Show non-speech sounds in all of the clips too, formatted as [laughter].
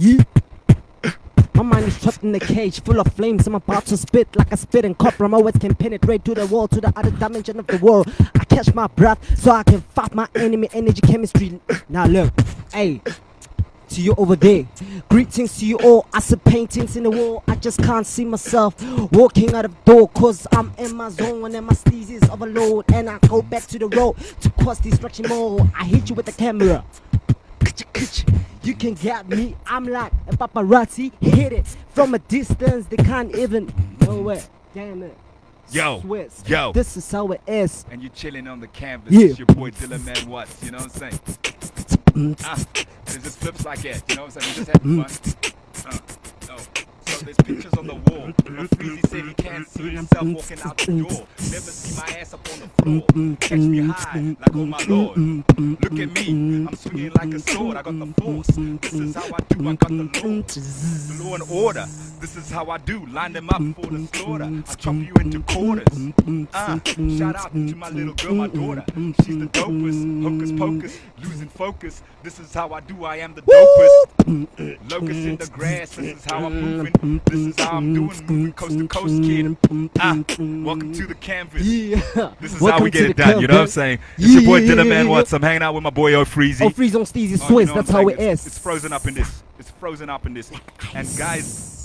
Yeah. My mind is trapped in a cage full of flames. I'm about to spit like a spitting copper. My words can penetrate to the wall, to the other dimension of the world. I catch my breath so I can fight my enemy. Energy chemistry. Now look, hey, to you over there. Greetings to you all. I see paintings in the wall. I just can't see myself walking out of door. Cause I'm in my zone and my is overload. And I go back to the road to cause destruction more. I hit you with the camera. You can get me. I'm like a paparazzi. Hit it from a distance. They can't even know it. Damn it. Yo, Swiss. yo. This is how it is. And you're chilling on the canvas. Yeah. It's your boy Dylan Man Watts. You know what I'm saying? Ah, and it just flips like that. You know what I'm saying? We just having fun. Uh, no. There's pictures on the wall. Freezy said he can't see himself walking out the door. Never see my ass up on the floor. Catch me high, like oh my lord. Look at me, I'm swinging like a sword. I got the force. This is how I do. I got the law. Law and order. This is how I do. Line them up for the slaughter. I chop you into quarters. Uh, shout out to my little girl, my daughter. She's the dopest. Hocus pocus, losing focus. This is how I do. I am the dopest. Locust in the grass. This is how I'm moving. This is how I'm doing. Moving coast to coast, kid. Ah, welcome to the canvas. Yeah. This is Welcome how we get it done. You know what I'm saying? It's your boy Yeah, Dylan Man yeah, Watts. I'm hanging out with my boy O Freezy. Oh, freeze on Steezy Oh, you Swiss. know That's how it is. It's frozen up in this. It's frozen up in this. And guys,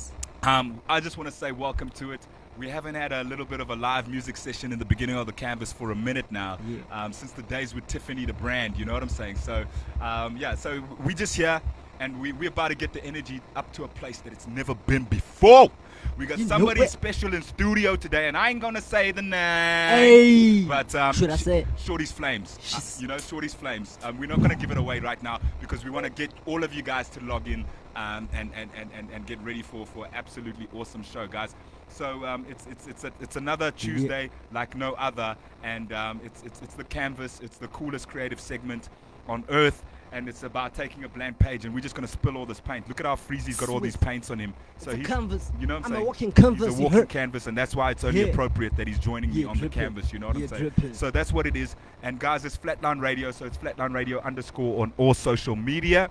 um, I just want to say welcome to it. We haven't had a little bit of a live music session in the beginning of the canvas for a minute now, um, since the days with Tiffany the brand. You know what I'm saying? So, um, yeah. So we just here, and we we're about to get the energy up to a place that it's never been before. We got You somebody special in studio today, and I ain't gonna say the name. Hey. But um, Should I say it? Shorty's Flames. Uh, you know, Shorty's Flames. Um, we're not going to give it away right now because we want to get all of you guys to log in um, and, and, and, and, and get ready for for absolutely awesome show, guys. So um, it's it's it's a, it's another Tuesday like no other, and um, it's it's it's the canvas. It's the coolest creative segment on earth. And it's about taking a blank page, and we're just gonna spill all this paint. Look at how Freezy's got all these paints on him. So a he's, canvas. you know what I'm, I'm a saying? walking canvas, He's a walking canvas, and that's why it's only Yeah. appropriate that he's joining me on the canvas. You know what Yeah, I'm saying? dripping. So that's what it is. And guys, it's Flatline Radio. So it's Flatline Radio underscore on all social media.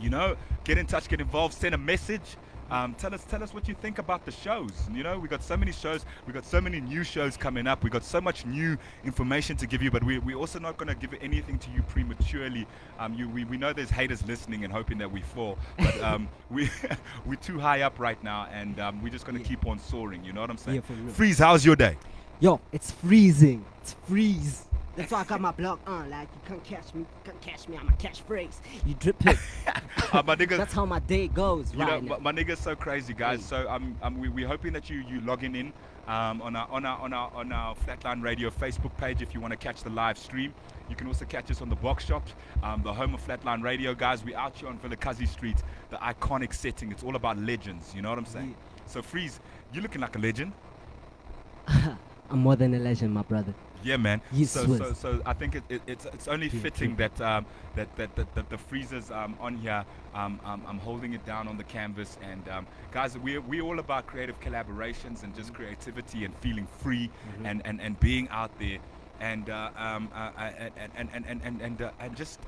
You know, get in touch, get involved, send a message. Um, tell us, tell us what you think about the shows. You know, we got so many shows, we got so many new shows coming up, we got so much new information to give you, but we we also not going to give anything to you prematurely. Um, you, we, we know there's haters listening and hoping that we fall, but [laughs] um, we [laughs] we're too high up right now, and um, we're just going to Yeah. keep on soaring. You know what I'm saying? Yeah, for real. Freeze, how's your day? Yo, it's freezing. It's freeze. That's why I got my block on. Like, you can't catch me. You can't catch me. I'm a catchphrase. You dripping. [laughs] Uh, my nigga, That's how my day goes You know, right my, now. my nigga's so crazy, guys. So um, um, we, we're hoping that you you logging in um, on our on our on our on our Flatline Radio Facebook page if you want to catch the live stream. You can also catch us on the box shop, um, the home of Flatline Radio, guys. We're out here on Vilakazi Street, the iconic setting. It's all about legends. You know what I'm saying? So Freeze, you looking like a legend. [laughs] I'm more than a legend, my brother. Yeah, man. Yes, so, so, so I think it, it, it's it's only fitting that um, that, that, that, that the freezers um, on here, um, um, I'm holding it down on the canvas, and um, guys, we're we all about creative collaborations and just creativity and feeling free Mm-hmm. and, and, and being out there, and uh, um, uh, uh, and and and and and, and, uh, and just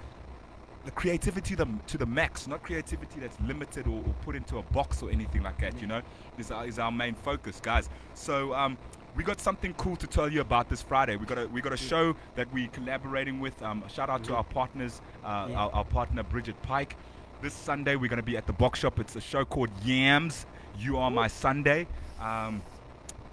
the creativity to the, to the max, not creativity that's limited or, or put into a box or anything like that. You know, is our, is our main focus, guys. So um, we got something cool to tell you about this Friday. We got a we got a show that we're collaborating with. Um, shout out to our partners, uh, Yeah. our, our partner Bridget Pike. This Sunday we're going to be at the box shop. It's a show called Yams. You are my Sunday. Um,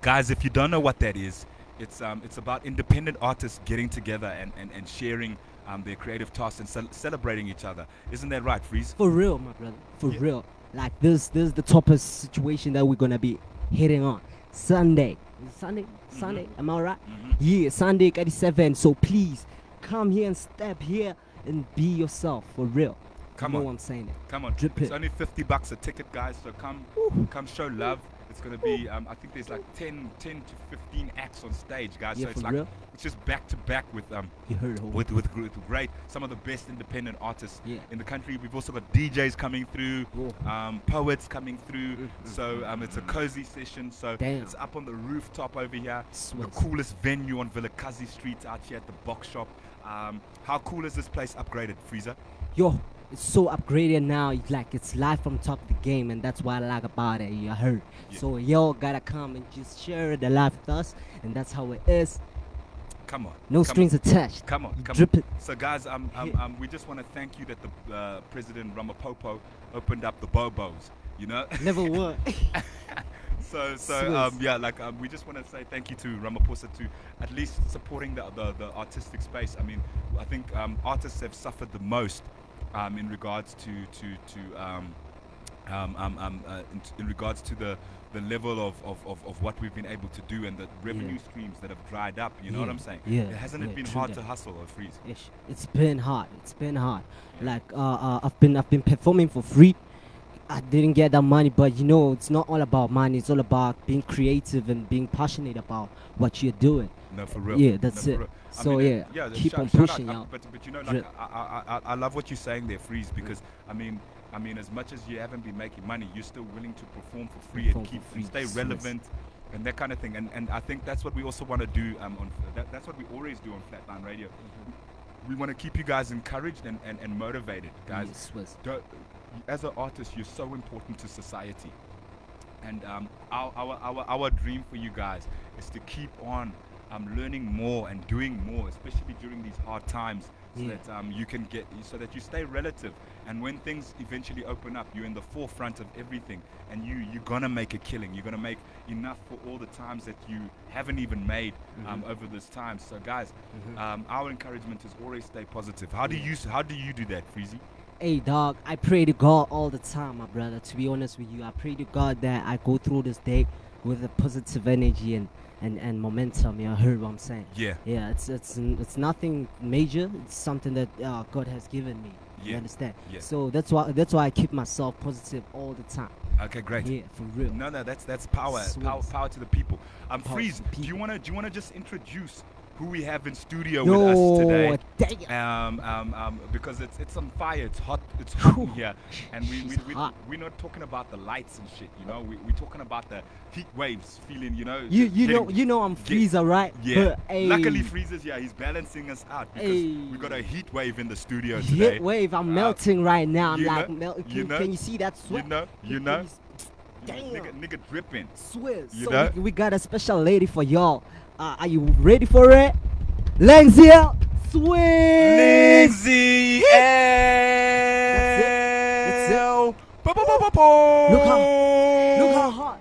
guys if you don't know what that is it's um, it's about independent artists getting together and, and, and sharing um, their creative tasks and cel- celebrating each other isn't that right freeze For real, my brother. For Yeah. real. Like this, this is the toughest situation that we're gonna be hitting on. Sunday. Sunday? Mm-hmm. Sunday. Am I right? Yeah, Sunday 87. So please come here and step here and be yourself for real. Come you know on. I'm saying? It. Come on Drip it's it. only 50 bucks a ticket guys so come come show love it's going to be um, i think there's like 10 10 to 15 acts on stage guys Yeah, so it's like real? it's just back to back with um [laughs] You heard who? with, with, with great some of the best independent artists Yeah. in the country. We've also got DJs coming through, um, poets coming through. Mm, So um, it's a cozy session. So Damn. it's up on the rooftop over here. The coolest venue on Vilakazi Street out here at the box shop. Um, how cool is this place upgraded, Freezer? Yo, it's so upgraded now. It's like it's live from top of the game, and that's what I like about it. You heard? Yeah. So y'all gotta come and just share the life with us, and that's how it is. Come on. No come strings attached. Come on. Come drip on. it. So, guys, um, um, um, we just want to thank you that the uh, President Ramapopo opened up the Bobos. You know. [laughs] Never would. [laughs] So, so um, yeah, like um, we just want to say thank you to Ramaphosa to at least supporting the, the, the artistic space. I mean, I think um, artists have suffered the most um, in regards to to to um, um, um, um, uh, in, in regards to the the level of, of, of, of what we've been able to do and the revenue streams that have dried up. You know what I'm saying? yeah, Hasn't yeah, it been hard that. to hustle or freeze? Ish. It's been hard. It's been hard. Like uh, uh, I've been I've been performing for free. I didn't get that money, but you know it's not all about money. It's all about being creative and being passionate about what you're doing. No, for real. Yeah, No, that's for it. I So, mean, yeah, yeah. keep on pushing uh, out. But but you know, like I, I, I, love what you're saying there, Freeze, because I mean. I mean, as much as you haven't been making money, you're still willing to perform for free Perform and keep free, and stay relevant and that kind of thing. And and I think that's what we also want to do. Um, on that, that's what we always do on Flatline Radio. We want to keep you guys encouraged and, and, and motivated, guys. Yes, as an artist, you're so important to society. And um, our, our, our, our dream for you guys is to keep on um, learning more and doing more, especially during these hard times, so Yeah. that um, you can get, so that you stay relative. And when things eventually open up, you're in the forefront of everything, and you you're gonna make a killing. You're gonna make enough for all the times that you haven't even made um, over this time. So, guys, um, our encouragement is always stay positive. How do you how do you do that, Freezy? Hey dog, I pray to God all the time, my brother. To be honest with you, I pray to God that I go through this day with a positive energy and and, and momentum. You heard what I'm saying? Yeah. Yeah, it's it's it's nothing major. It's something that uh, God has given me. You understand? yeah. So that's why that's why I keep myself positive all the time. Okay, great. Yeah, for real. No, no, that's that's power, power, power to the people. I'm to Freeze, do you wanna do you wanna just introduce who we have in studio Yo, with us today? Um, um, um, because it's it's on fire. It's hot. It's hot in here, and we we we we're not talking about the lights and shit. You know, we we're talking about the heat waves, feeling. You know, You you know you know I'm get- freezer, right? Yeah. But, Luckily, Freezer's here. He's balancing us out because we got a heat wave in the studio today. Heat wave, I'm Uh, melting right now. I'm like, know- mel- you can, know- can you see that sweat? you know, you s- Damn. nigga, nigga dripping. Swiss. You so know? we, we got a special lady for y'all. Uh, are you ready for it? Lenzia Swiss. Lindsay That's it. L. Bo-bo-bo-bo-bo. Look how- Look how hot.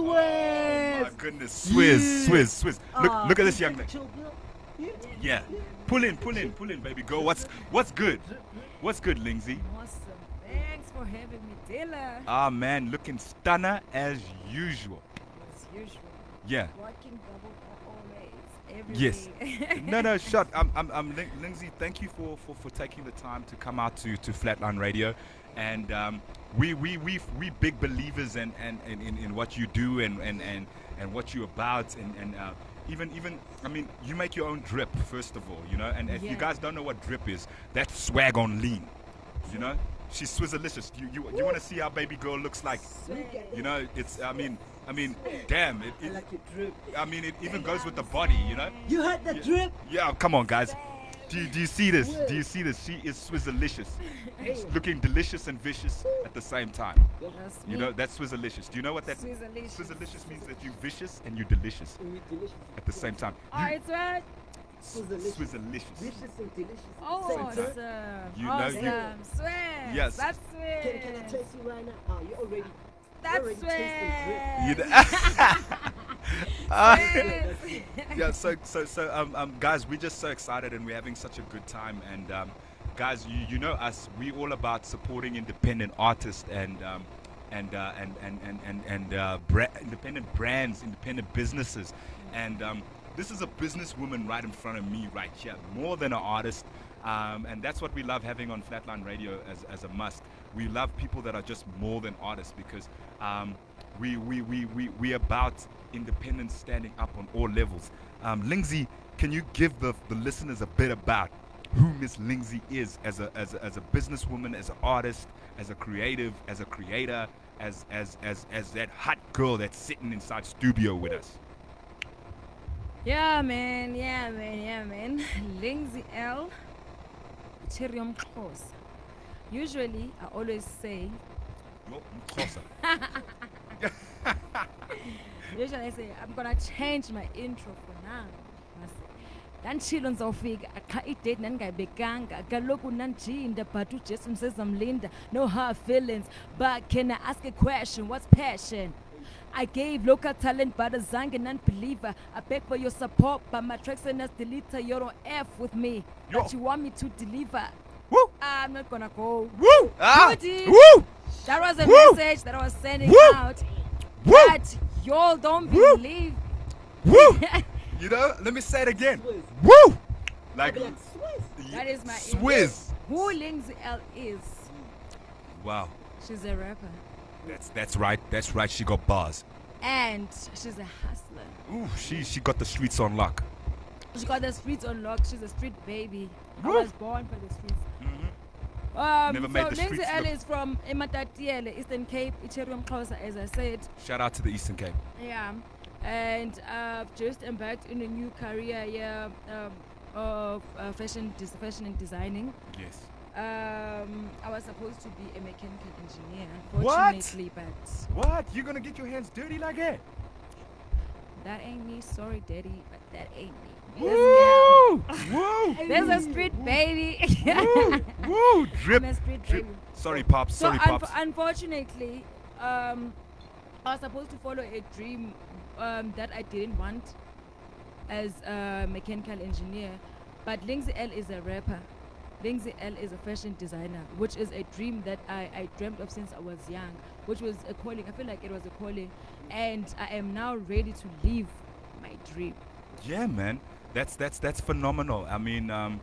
Oh my goodness, Swizz, Yeah. Swizz, Swizz. Look, Ah, look at this young you lady. chill, Bill? Yeah. Yeah, pull in, pull in, pull in, baby girl. What's what's good? What's good, Lindsay? Awesome. Thanks for having me, Dilla. Ah man, looking stunner as usual. As usual. Yeah. Working double for always. Every Yes. [laughs] No, no, [laughs] shut. I'm, I'm, I'm Lindsay. Thank you for, for, for taking the time to come out to, to Flatline Radio, and um, we we we we big believers in, in, in, in, in what you do and, and, and, and what you're about, and, and uh, even even I mean you make your own drip first of all, you know. And if you guys don't know what drip is, that's swag on lean, you know. She's Swizzalicious. You you, you want to see how baby girl looks like? You know, it's I mean I mean, damn it. I like your drip. I mean, it even goes with the body, you know. You heard the Yeah. drip? Yeah, come on, guys. Do you, do you see this? Do you see this? She is Swizzalicious. [laughs] She's looking delicious and vicious at the same time. That's You me. know, that's Swizzalicious. Do you know what that Swizzalicious. Swizzalicious means? That you're vicious and you're delicious at the same time. Oh, it's right. Swizzalicious. Swizzalicious. Delicious and delicious. Oh, Same awesome. time. You know awesome. you- Swear. Yes. That's Can, can I taste you right now? Oh, you already. That's already tasting. You know- [laughs] [laughs] Ah, yeah, so so so um, um guys, we're just so excited and we're having such a good time and um guys, you, you know us, we all about supporting independent artists and um and uh, and and and and, and uh, bra- independent brands, independent businesses, and um, this is a businesswoman right in front of me right here, more than an artist, um, and that's what we love having on Flatline Radio as, as a must. We love people that are just more than artists because um, we we we we we about independence standing up on all levels. Um, Lindsay, can you give the, the listeners a bit about who Miss Lindsay is as a, as a as a businesswoman, as an artist, as a creative, as a creator, as as as as that hot girl that's sitting inside studio with us? Yeah, man. Yeah, man. Yeah, man. [laughs] Lindsay L. Cherry Xhosa. Usually, I always say, Yo, closer. [laughs] usually I say, I'm gonna change my intro for now. Ndanditshilo ndizawufika qha idate ndandingayibekanga kaloku ndandinda but ujesu msezamlinda no hard feelings but can i ask a question what's passion I gave local talent but azange non-believer I beg for your support but my tracks and as deleter you're on F with me Yo. but you want me to deliver Woo! I'm not gonna go Woo! Ah! Woo! That was a Woo. message that I was sending Woo. out Woo! but y'all don't Woo. believe Woo! [laughs] You know, let me say it again. Swizz. Woo! Like, like, Swizz. That is my Swizz. who Lindsay L is Wow. she's a rapper That's that's right. That's right. She got bars. and she's a hustler Ooh, she she got the streets on lock. She got the streets unlocked. she's a street baby I was born for the streets Um, Never so made the Lindsay streets look- is from Ematatiele, Eastern Cape, Icherium Xhosa, as I said. Shout out to the Eastern Cape. Yeah, and I've just embarked in a new career here um, of uh, fashion, des- fashion and designing. Yes. Um, I was supposed to be a mechanical engineer, What? but What? You're gonna get your hands dirty like that? that ain't me. Sorry, daddy, but that ain't me. Woo! Woo! [laughs] There's a street baby. Woo! Woo! Drip. I'm a street Drip. baby. Sorry, pops. So Sorry, unf- pops. unfortunately, um, I was supposed to follow a dream um, that I didn't want as a mechanical engineer, but Lindsay L is a rapper. Lindsay L is a fashion designer, which is a dream that I, I dreamt of since I was young, which was a calling. I feel like it was a calling, and I am now ready to live my dream. Yeah, man. That's that's that's phenomenal. I mean, um,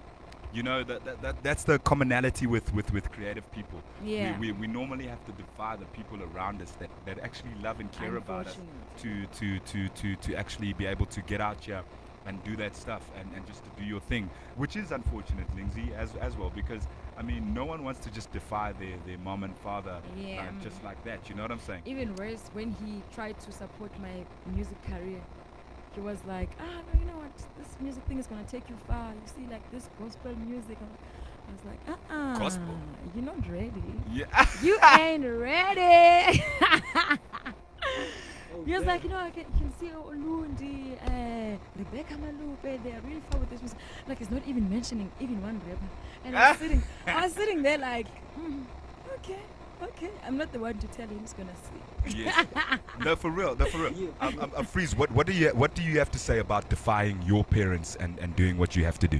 you know that, that, that that's the commonality with, with, with creative people. Yeah. We, we, we normally have to defy the people around us that, that actually love and care about us to, to, to, to, to actually be able to get out here and do that stuff and, and just to do your thing, which is unfortunate, Lindsay, as, as well, because I mean, no one wants to just defy their, their mom and father Yeah. uh, just like that. You know what I'm saying? Even worse, when he tried to support my music career, he was like, ah, no, you know what? This music thing is going to take you far. You see, like this gospel music. I was like, uh uh Gospel? You're not ready. Yeah. You [laughs] ain't ready. he was like, you know, I can, you can see Olundi, uh, Rebecca Malope, they are really far with this music. Like, it's not even mentioning even one rapper. And I was [laughs] sitting, I was sitting there like, hmm, okay, okay. I'm not the one to tell him he's going to see. Yes. [laughs] no, for real. No, for real. Yeah. Um, um, um, Freeze, what, what do you what do you have to say about defying your parents and, and doing what you have to do?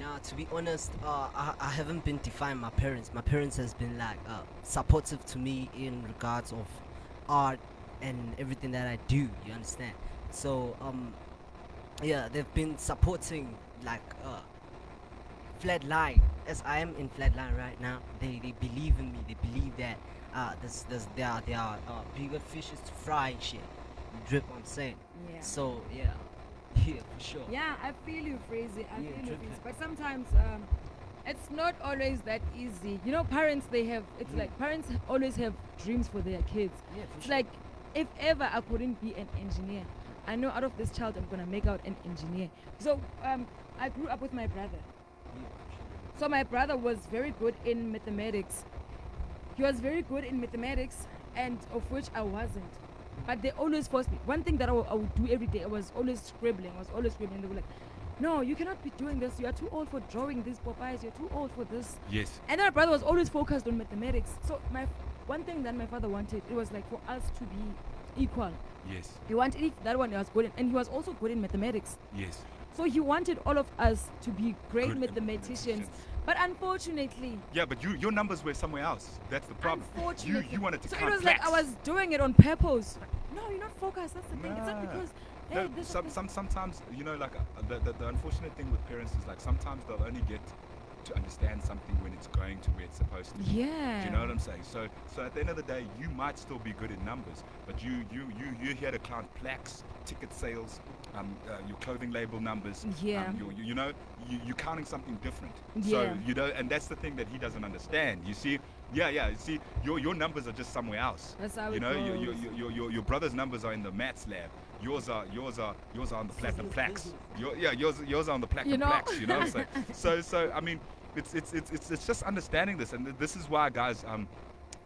Now, to be honest, uh, I, I haven't been defying my parents. My parents has been like uh, supportive to me in regards of art and everything that I do. You understand? So, um, yeah, they've been supporting like uh, Flatline as I am in Flatline right now. They they believe in me. They believe that uh, there's, there's there are there are uh, bigger fishes to fry and shit. You drip I'm saying. Yeah. So yeah, [laughs] yeah for sure. Yeah, I feel you, Crazy. I Yeah, feel you. But sometimes um, it's not always that easy. You know, parents they have. It's Mm. like parents always have dreams for their kids. Yeah, for It's sure. like if ever I couldn't be an engineer, I know out of this child I'm gonna make out an engineer. So um, I grew up with my brother. Yeah, for sure. So my brother was very good in mathematics. He was very good in mathematics, and of which I wasn't. But they always forced me. One thing that I would- I would do every day, I was always scribbling. I was always scribbling. They were like, "No, you cannot be doing this. You are too old for drawing these Popeyes. You're too old for this." Yes. And then my brother was always focused on mathematics. So my one thing that my father wanted it was like for us to be equal. Yes. He wanted that one was good, in, and he was also good in mathematics. Yes. So he wanted all of us to be great Good mathematicians. But unfortunately, Yeah, but you your numbers were somewhere else. That's the problem. You Unfortunately. you wanted to so it was like I was doing it on purpose. No, you're not focused. That's the thing. It's not because. Hey, No, some, some, sometimes you know, like uh, the, the the unfortunate thing with parents is like sometimes they'll only get to understand something when it's going to where it's supposed to. be. yeah. Do you know what I'm saying? So, so at the end of the day, you might still be good in numbers, but you, you, you, you're here to count plaques, ticket sales, um, uh, your clothing label numbers. Yeah. Um, you, you, you know, you, you're counting something different. So Yeah. you know, and that's the thing that he doesn't understand. You see, yeah, yeah. You see, your your numbers are just somewhere else. That's how you it know, your, your, your, your, your, your brother's numbers are in the maths lab. Yours are yours are yours are on the platinum plaques. Your, yeah, yours yours are on the platinum know? plaques. You know what I'm saying? So so I mean, it's it's it's it's, it's just understanding this, and this is why, guys. Um,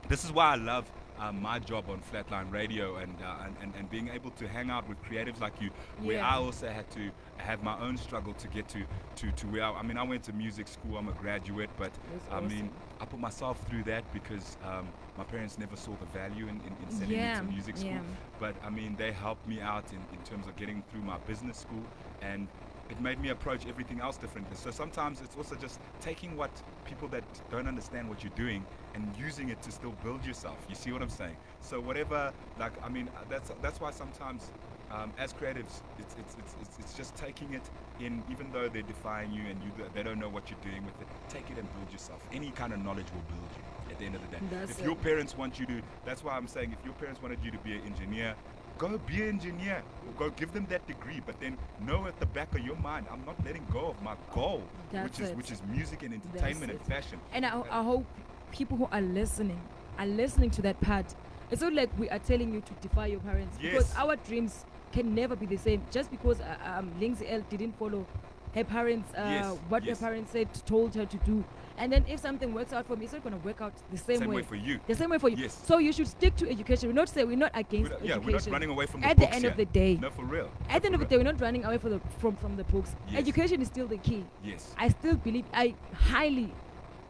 this is why I love um, my job on Flatline Radio and, uh, and, and and being able to hang out with creatives like you, where Yeah. I also had to have my own struggle to get to to to where I, I mean I went to music school. I'm a graduate, but That's I mean. I put myself through that because um, my parents never saw the value in, in, in sending Yeah, me to music school. yeah. But I mean they helped me out in, in terms of getting through my business school and it made me approach everything else differently. So sometimes it's also just taking what people that don't understand what you're doing and using it to still build yourself. You see what I'm saying? So whatever, like I mean, that's that's why sometimes um, as creatives, it's, it's it's it's it's just taking it in, even though they're defying you and you they don't know what you're doing with it. Take it and build yourself. Any kind of knowledge will build you. At the end of the day, That's if it. your parents want you to, that's why I'm saying if your parents wanted you to be an engineer, go be an engineer. Go give them that degree, but then know at the back of your mind, I'm not letting go of my goal, That's which is it. which is music and entertainment and fashion. And I, I hope people who are listening are listening to that part. It's not like we are telling you to defy your parents because our dreams can never be the same. Just because uh, um, Lindsay L didn't follow her parents, uh, Yes, what yes. her parents said, told her to do, and then if something works out for me, it's not going to work out the same, Same way for you. The same way for you. Yes. So you should stick to education. We're not saying we're not We're against not- yeah, education. we're not running away from the At the end here. of the day, No, for real. at the end of the day, we're not running away from the from from the books. Yes. Education is still the key. Yes. I still believe. I highly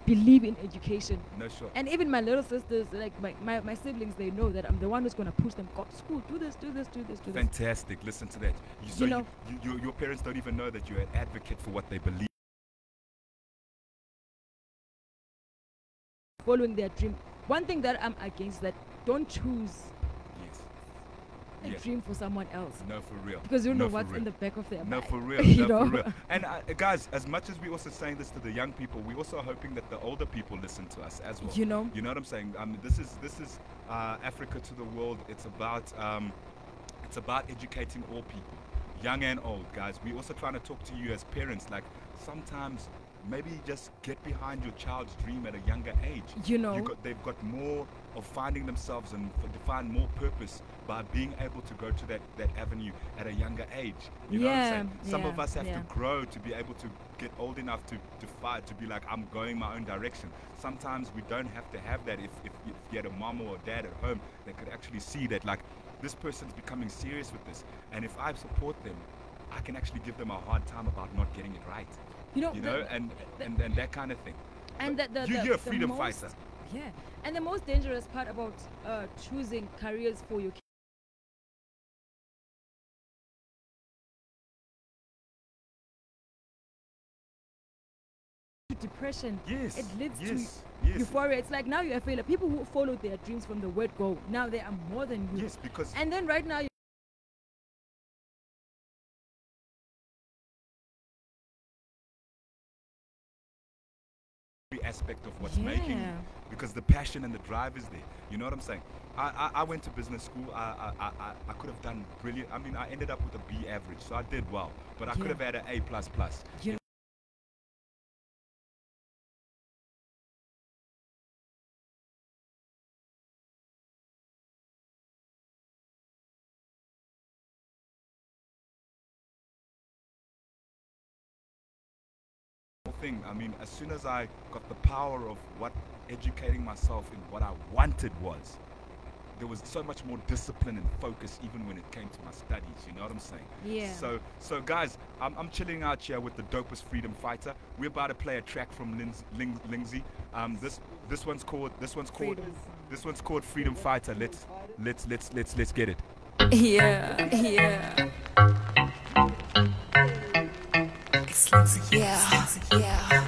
believe in education. No, sure. And even my little sisters, like my, my, my siblings, they know that I'm the one who's going to push them. Go to school, do this, do this, do this, do this. Fantastic. Listen to that. You, so You you know- you, your, your parents don't even know that you're an advocate for what they believe. Following their dream. One thing that I'm against that don't choose Yes. a Yes. dream for someone else No, for real. because you don't No, know what's real. in the back of their No, mind. for [laughs] real. you no, know? for real. And uh, guys, as much as we're also saying this to the young people, we also are hoping that the older people listen to us as well. You know? You know what I'm saying? Um, this is this is uh, Africa to the world. It's about um, it's about educating all people, young and old, guys. We're also trying to talk to you as parents. Like sometimes, maybe just get behind your child's dream at a younger age. You know. got, they've got more of finding themselves and find more purpose by being able to go to that, that avenue at a younger age. You know what I'm saying? Some of us have yeah. to grow to be able to get old enough to, to fight, to be like, I'm going my own direction. Sometimes we don't have to have that if, if, if you had a mom or a dad at home that could actually see that, like, this person's becoming serious with this. And if I support them, I can actually give them a hard time about not getting it right. You know, You the- know, and, the- and, and that kind of thing. and the, the, you, the, you're a freedom most, fighter. Yeah. And the most dangerous part about uh, choosing careers for your to depression. Yes. It leads yes, to yes, euphoria. It's like now you're a failure. People who followed their dreams from the word go, now they are more than you. Yes, because And then right now, aspect of what's making you. Because the passion and the drive is there. You know what I'm saying? I, I, I went to business school. I, I, I, I- I could have done brilliant. I mean, I ended up with a B average, so I did well. But I could have had an A plus plus. Thing. I mean, as soon as I got the power of what educating myself in what I wanted was, there was so much more discipline and focus even when it came to my studies. You know what I'm saying? Yeah. So, so guys, I'm, I'm chilling out here with the dopest freedom fighter. We're about to play a track from Linz, Ling, Lingsy. Um, this this one's called this one's called Freedom. this one's called Freedom Fighter. Let's let's let's let's let's get it. Yeah, yeah. Yeah, yeah.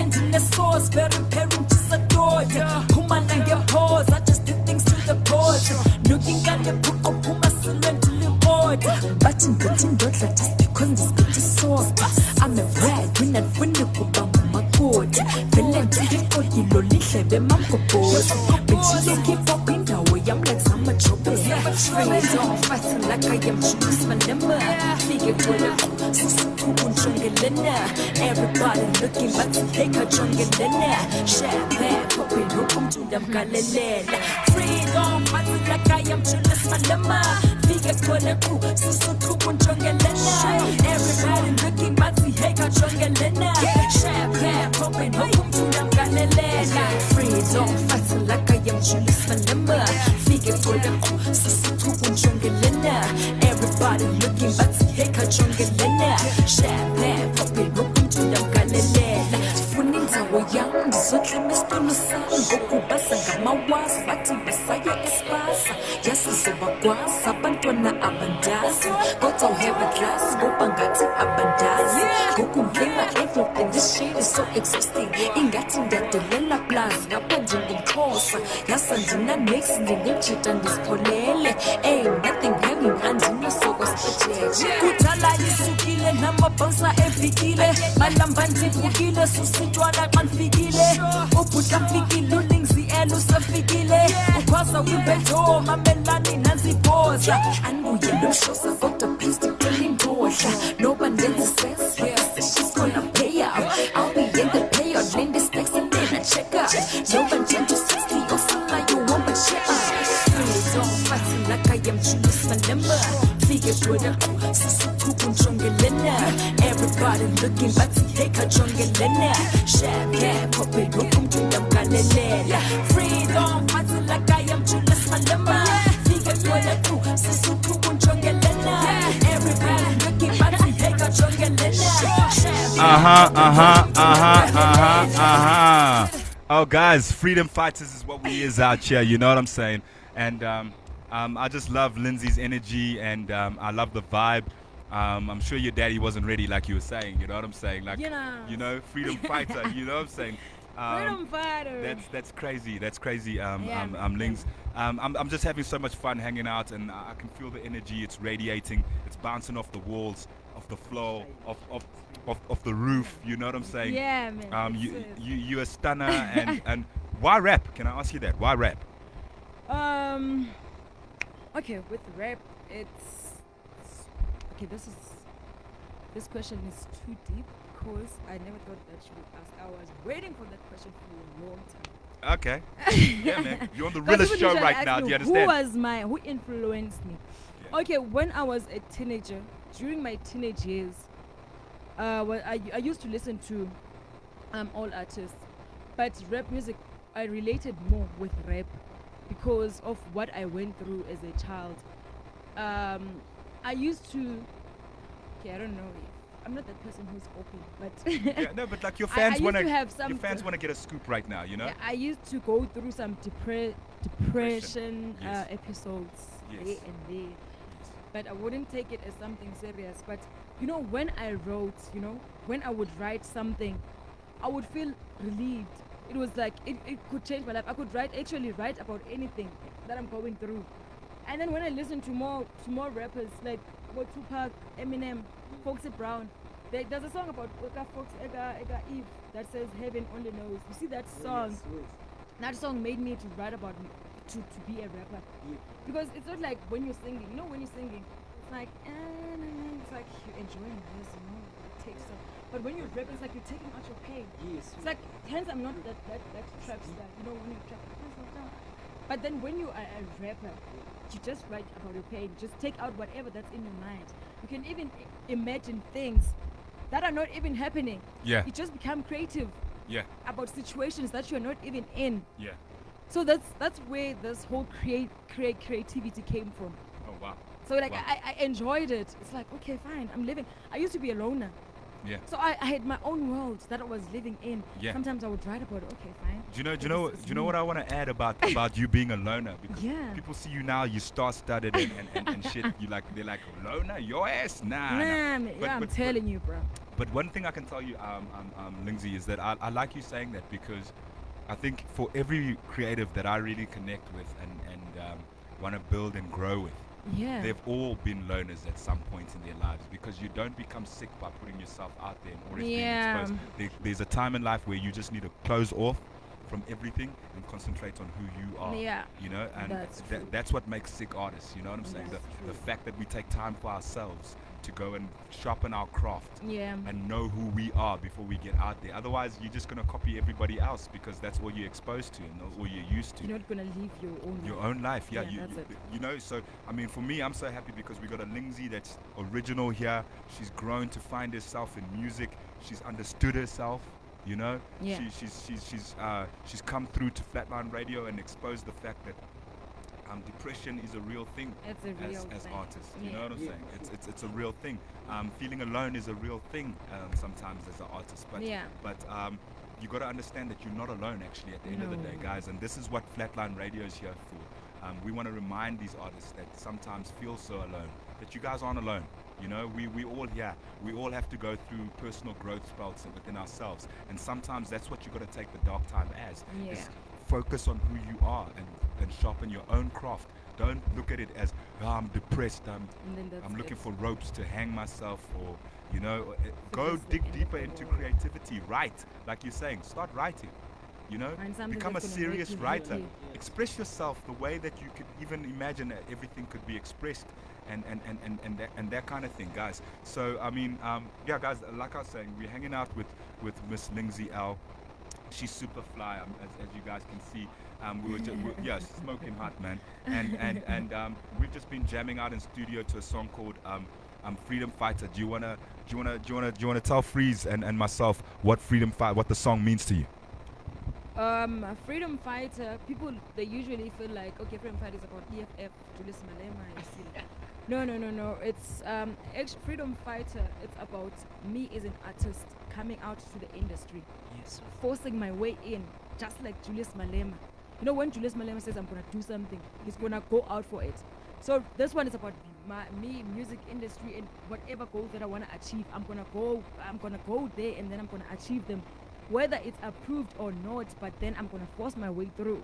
Changing the source, very parent just adored. Woman and get pause, I just did things to the pause. Looking at the book of Puma Silent to the board. But in getting daughter just because this bitch is soft. I'm a bride, we're not winning kuba ngumakoti vele ndilikodilo lihlebe mamgobhozi benzile keep up indawo yam like zamajobe Fighting like I am Julius Malema Fike kwele sisikubu njongelena Everybody looking but heka jongelena Champagne popping hukum tuyamgalelela Freedom fighting like I am Julius Malema Fike kwele ku sisikubu njongelena Everybody looking but heka jongelena Champagne popping hukum tuyamgalelela Freedom I am Julius Malema Fike kwele ku sisikubu njongelena Everybody looking but heka jongelena Champagne popping hukum tuyamgalelela Funa indawo yam ndizoklima isitulo sam ngokubasa ngamawasi bathi basaye espasa yasizobakwazi abantwana abandazi kodwa uhave class ngoba ngathi abandazi ngokungema everything this shit is so exhausting. Ingathi ndiyadelela plus ngapha njengomxhosa. Yasa ndina next ndingejita ndizipholele. Ey nothing hanging andinasoko spejeje kudala isukile namabhonsa evikile malamba ndivukile susitshwana xa ndifikile ubhuta mfikile ulingzi el usefikile ukhwaza kwimbejo mamelani nanzibhoza andibuye lomshosa kodwa pisticeli mbodla noba ndenze sex yes she's gonna pay out I'll be in the payout linde stacks and then I check out noba njento 60 osalayo womba check Freedom fighting like I am Julius Malema Fike kwela ku sisikubu njongelena Everybody looking but heka jongelena Champagne popping hukum tuyamgalelela Freedom fighting like I Malema Fike kwela ku sisikubu Everybody looking jongelena Uh huh, uh huh, uh huh, uh huh, uh huh. Oh, guys, freedom fighters is what we is out here. You know what I'm saying? And um, um, I just love Lindsay's energy, and um, I love the vibe. Um, I'm sure your daddy wasn't ready, like you were saying. You know what I'm saying? Like, You know. you know, freedom fighter. You know what I'm saying? [laughs] Um, Freedom fighter. That's that's crazy. That's crazy. Um, Yeah, um, um, Lings. Um, I'm, I'm just having so much fun hanging out, and I can feel the energy. It's radiating. It's bouncing off the walls, off the floor, off off off, off the roof. You know what I'm saying? Yeah, man. Um, you you you're a stunner, [laughs] and and why rap? Can I ask you that? Why rap? Um. Okay, with rap, it's okay. This is this question is too deep because I never thought that you would ask. I was waiting for that for a long time. Okay. [laughs] yeah, man. You're on the realest show right now. me, Do you understand? Who was my who influenced me? Yeah. Okay, when I was a teenager, during my teenage years, uh, well, I, I used to listen to um, all artists, but rap music, I related more with rap because of what I went through as a child. Um, I used to, okay, I don't know. I'm not that person who's open, but yeah, no, but like your [laughs] fans want to have some your fans want to get a scoop right now. You know? yeah, I used to go through some depre- depression Yes. uh, episodes Yes. here and there, but I wouldn't take it as something serious. But you know, when I wrote, you know, when I would write something, I would feel relieved. It was like it, it could change my life. I could write actually write about anything that I'm going through. And then when I listen to more to more rappers like what Tupac, Eminem, Foxy Brown, there, there's a song about Eka Fox, Eka, Eka Eve that says Heaven Only Knows. You see that oh, song? That song made me to write about me, to, to be a rapper. Because it's not like when you're singing, you know, when you're singing, it's like, ah, nah, nah, it's like you're enjoying this, you know, it takes some. But when you're rapping, it's like you're taking out your pain. Yes. It's like, hence I'm not that, that, that trap star, you know, when you trap. It's not down. But then when you are a rapper, you just write about your pain. Just take out whatever that's in your mind. You can even imagine things that are not even happening. Yeah. You just become creative Yeah. about situations that you're not even in. Yeah. So that's that's where this whole create create creativity came from. Oh wow. So like Wow. I, I enjoyed it. It's like okay, fine, I'm living. I used to be a loner. Yeah. So I, I had my own world that I was living in. Yeah. Sometimes I would write about it. Okay, fine. Do you know? Do you know? Do you know what I want to add about about you being a loner? Because Yeah. people see you now, you star-studded and, and, and, and shit. You like they're like loner, your ass, nah. Nah, nah. man, But- yeah, I'm but- but- telling you, bro. But one thing I can tell you, um, um, um, Lindsay, is that I, I like you saying that because I think for every creative that I really connect with and, and um, want to build and grow with, Yeah. they've all been loners at some point in their lives because you don't become sick by putting yourself out there and always Yeah. being exposed. There, there's a time in life where you just need to close off from everything and concentrate on who you are. Yeah. You know, and That's tha- that's what makes sick artists. You know what I'm saying? The, That's the true. fact that we take time for ourselves to go and sharpen our craft Yeah. and know who we are before we get out there. Otherwise, you're just gonna copy everybody else because that's all you're exposed to and all you're used to. You're not gonna live your own Your life. own life, yeah. Yeah, you, that's you, it. you know, so I mean, for me, I'm so happy because we got a Lindsay that's original here. She's grown to find herself in music. She's understood herself. You know, Yeah. she, she's she's she's uh, she's come through to Flatline Radio and exposed the fact that um, depression is a real thing It's a real as, as thing. artists. You know what I'm saying? It's, it's it's a real thing. Um, feeling alone is a real thing um, sometimes as an artist. But Yeah. but um, you got to understand that you're not alone actually at the end of the day, guys. And this is what Flatline Radio is here for. Um, we want to remind these artists that sometimes feel so alone that you guys aren't alone. You know, we we all here. We all have to go through personal growth spells within ourselves, and sometimes that's what you've got to take the dark time as. Yeah. Is focus on who you are and, and sharpen your own craft. Don't look at it as "Oh, I'm depressed. I'm And then that's I'm looking it. for ropes to hang myself or you know uh, go dig deeper into world. creativity write like you're saying start writing you know become a that's gonna serious you writer happy. express yourself the way that you could even imagine that everything could be expressed and and, and, and, and, that, and that kind of thing guys so i mean um, yeah guys like i was saying we're hanging out with with miss lindsay l she's super fly um, as, as you guys can see um, we were just we, yeah smoking hot man and and and um, we've just been jamming out in studio to a song called um, um, freedom fighter do you want to do you want to do you want to do you want to tell freeze and, and myself what freedom fight what the song means to you Um, freedom fighter. People they usually feel like okay, freedom fighter is about EFF, Julius Malema. You see, that. no, no, no, no. It's um, freedom fighter. It's about me as an artist coming out to the industry, Yes. forcing my way in, just like Julius Malema. You know, when Julius Malema says I'm gonna do something, he's gonna go out for it. So this one is about my me, music industry, and whatever goals that I wanna achieve. I'm gonna go. I'm gonna go there, and then I'm gonna achieve them, whether it's approved or not. But then I'm gonna force my way through.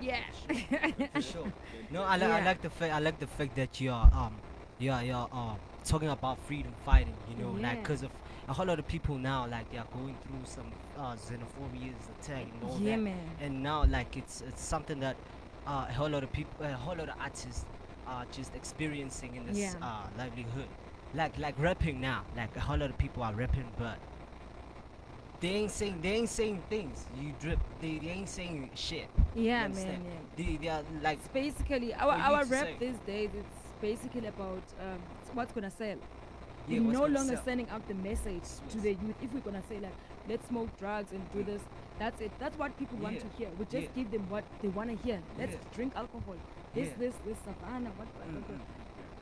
No, for sure. Yeah. For sure. No, I, li- I Yeah. like the fact. I like the fact that you are um, you are you are uh, talking about freedom fighting. You know, like Yeah. because of a whole lot of people now, like they are going through some uh, xenophobia attack and all yeah, that. man. and now like it's it's something that uh, a whole lot of people, a whole lot of artists are just experiencing in this Yeah. uh, livelihood. Like like rapping now, like a whole lot of people are rapping, but they ain't saying they ain't saying things. You drip, they, they ain't saying shit. Yeah, man. Yeah. They, they are like It's basically our our rap say. these days. It's basically about um, what's gonna sell. yeah, we're no longer sell. sending out the message to the youth. If we're gonna say like, let's smoke drugs and do this, that's it. That's what people want Yeah. to hear. We just Yeah. give them what they want to hear. Let's Yeah. drink alcohol. This, Yeah. this, this savannah. What? what, what, Mm, what. mm.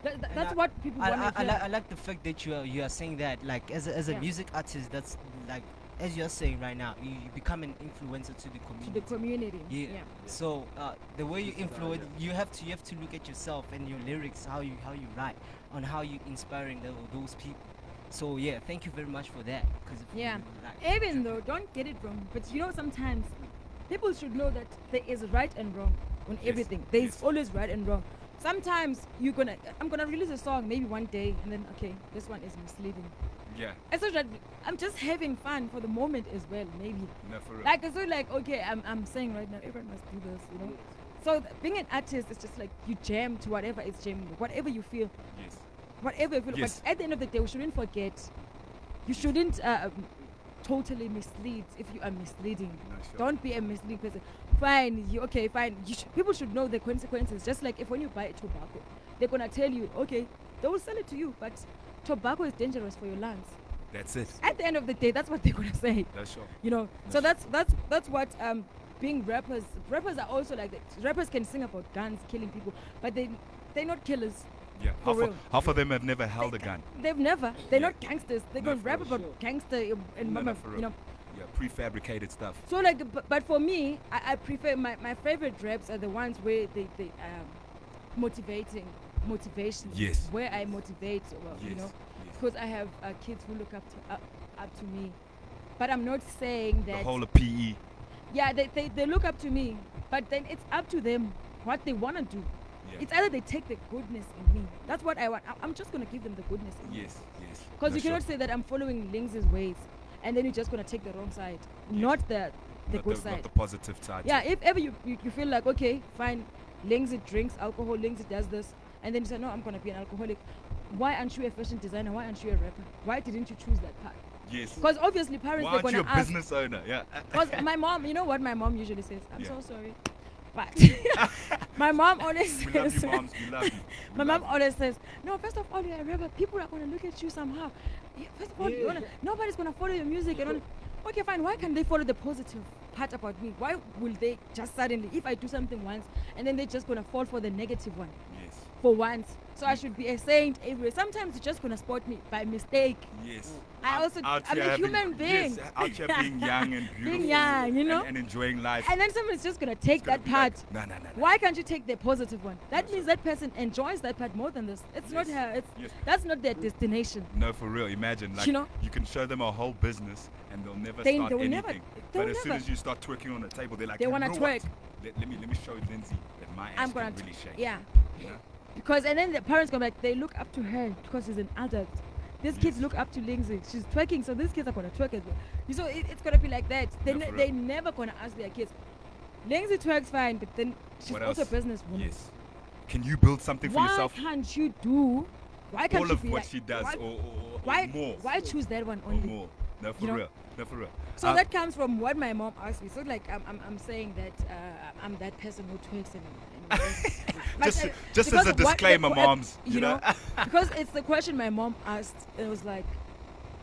That, that- that's I- what people I, want I, to I, hear. like, I like the fact that you are you are saying that like as a, as a Yeah. music artist that's like as you're saying right now you, you become an influencer to the community. to the community. yeah. yeah. So uh, the way you influence, you have to you have to look at yourself and your lyrics, how you how you write, on how you inspiring tho- those people. So yeah, thank you very much for that. Cause Yeah. like, Even though, don't get it wrong, but you know, sometimes people should know that there is right and wrong on Yes, everything. There is yes. always right and wrong. Sometimes you're gonna, I'm gonna release a song maybe one day, and then okay, this one is misleading. Yeah It's not that I'm just having fun for the moment as well, maybe. no for real Like it's not like okay, I'm I'm saying right now, everyone must do this, you know. So th- being an artist is just like you jam to whatever is jamming, whatever you feel, yes whatever you feel. Yes. But at the end of the day, we shouldn't forget. You shouldn't uh, um, totally mislead if you are misleading. no, sure. Don't be a misleading person. Fine, you okay? Fine. You sh- people should know the consequences. Just like if when you buy tobacco, they're gonna tell you, okay, they will sell it to you, but tobacco is dangerous for your lungs. that's it At the end of the day, that's what they're gonna say. that's sure You know. So that's that's that's what um being rappers. Rappers are also like that. Rappers can sing about guns, killing people, but they they're not killers. Yeah. Half of, half of them have never held a gun. They've never. They're Yeah. not gangsters. They can for rap about gangster and- and No, no, mama, for you real. know. Yeah, prefabricated stuff. So like, but, but for me, I, I prefer my, my favorite raps are the ones where they they um motivating motivation. Yes. Where I motivate, well, Yes. you know, yes. because I have uh, kids who look up to up, up to me. But I'm not saying that. The whole of PE. yeah, they, they they look up to me, but then it's up to them what they want to do. Yeah. It's either they take the goodness in me. That's what I want. I'm just gonna give them the goodness in me. Yes, yes. Because you sure. cannot say that I'm following Links's ways, and then you're just gonna take the wrong side, not the the not good the, side. The positive side. Yeah, if ever you, you, you feel like, okay, fine, Linksy drinks alcohol, Linksy does this, and then you said, no, I'm going to be an alcoholic. Why aren't you a fashion designer? Why aren't you a rapper? Why didn't you choose that path? Yes. Because obviously parents, Why they're aren't going you to a ask. business owner? Yeah. [laughs] Because my mom, you know what my mom usually says? I'm Yeah. so sorry. But [laughs] [laughs] my mom always we love says, you, moms. We love you. We my love mom always says, no, first of all, you're a rapper. People are going to look at you somehow. First of all, you wanna, nobody's going to follow your music. And all. Okay, fine. Why can't they follow the positive part about me? Why will they just suddenly, if I do something once, and then they're just going to fall for the negative one you. Yes. For once? So I should be a saint everywhere. Sometimes you're just to spot me by mistake. Yes. I also- out I'm a human being. Yes, out here being [laughs] young and beautiful. being young, you know? And, enjoying life. And then someone's just to take gonna that part. Like, no, no, no, no. Why can't you take the positive one? That means that person enjoys that part more than this. It's not Yes. her. It's Yes. that's not their destination. No, for real. Imagine, like, You know? you can show them a whole business and they'll never They- start they will anything. never- but they'll as soon as you start twerking on the table, they're like, They wanna twerk. Let, let me let me show Lindsay that my ass I'm gonna really shake. yeah. Know? Because and then the parents go back. They look up to her because she's an adult. These kids look up to Lindsay. She's twerking, so these kids are gonna twerk as well. You so it, it's gonna be like that. They ne- they never gonna ask their kids. Lindsay twerks fine, but then she's What also a else? businesswoman. Yes. Can you build something for yourself? Why yourself? can't you do? Why can't All you of be what like- she does, Why, or, or, or why, more. why choose that one or only? more. No, for You know? real. No, for real. So Uh, that comes from what my mom asked me. So like I'm, I'm, I'm saying that uh, I'm that person who twerks and. and Just- uh, just as a what- disclaimer, moms, You, you know, know? because it's the question my mom asked. It was like,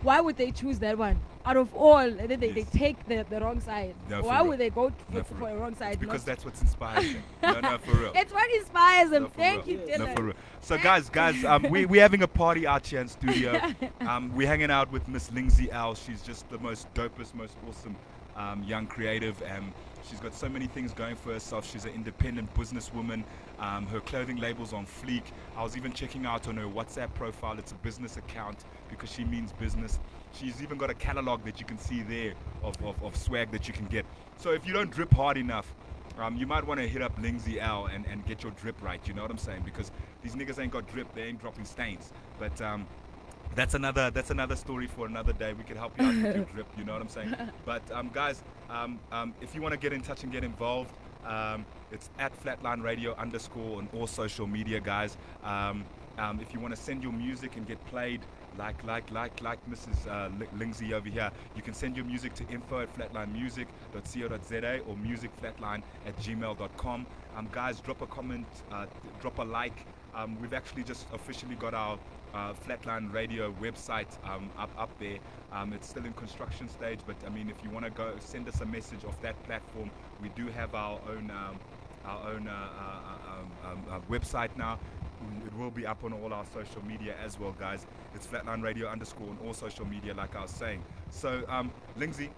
why would they choose that one out of all? And then they, Yes. they take the, the wrong side. No, why would they go No, for, for for a wrong side? because that's what's inspiring them. [laughs] No, no, for real. it's what inspires them. No, Thank real. you, Dylan. No, for real. So, guys, guys, um, we, we're having a party out here in [laughs] studio. Um, we're hanging out with Miss Lindsay L. She's just the most dopest, most awesome um, young creative. and she's got so many things going for herself. She's an independent businesswoman. Um, her clothing label's on fleek. I was even checking out on her WhatsApp profile. It's a business account because she means business. She's even got a catalog that you can see there of, of, of swag that you can get. So if you don't drip hard enough, um, you might want to hit up Lindsay L and, and get your drip right. You know what I'm saying? Because these niggas ain't got drip, they ain't dropping stains. But um, that's another that's another story for another day. We can help you out with your [laughs] drip. You know what I'm saying? But um, guys, um, um, if you want to get in touch and get involved, um, it's at Flatline Radio underscore on all social media, guys. Um, um, if you want to send your music and get played, like like like like Mrs. Uh, over here, you can send your music to info at flatlinemusic.co.za or musicflatline at gmail.com. Um, guys, drop a comment, uh, drop a like. Um, we've actually just officially got our uh, Flatline Radio website um, up up there. Um, it's still in construction stage, but I mean, if you want to go, send us a message off that platform. We do have our own um, our own uh, uh, um, um, uh, website now. It will be up on all our social media as well, guys. It's Flatline Radio underscore on all social media, like I was saying. So, um, Lindsay,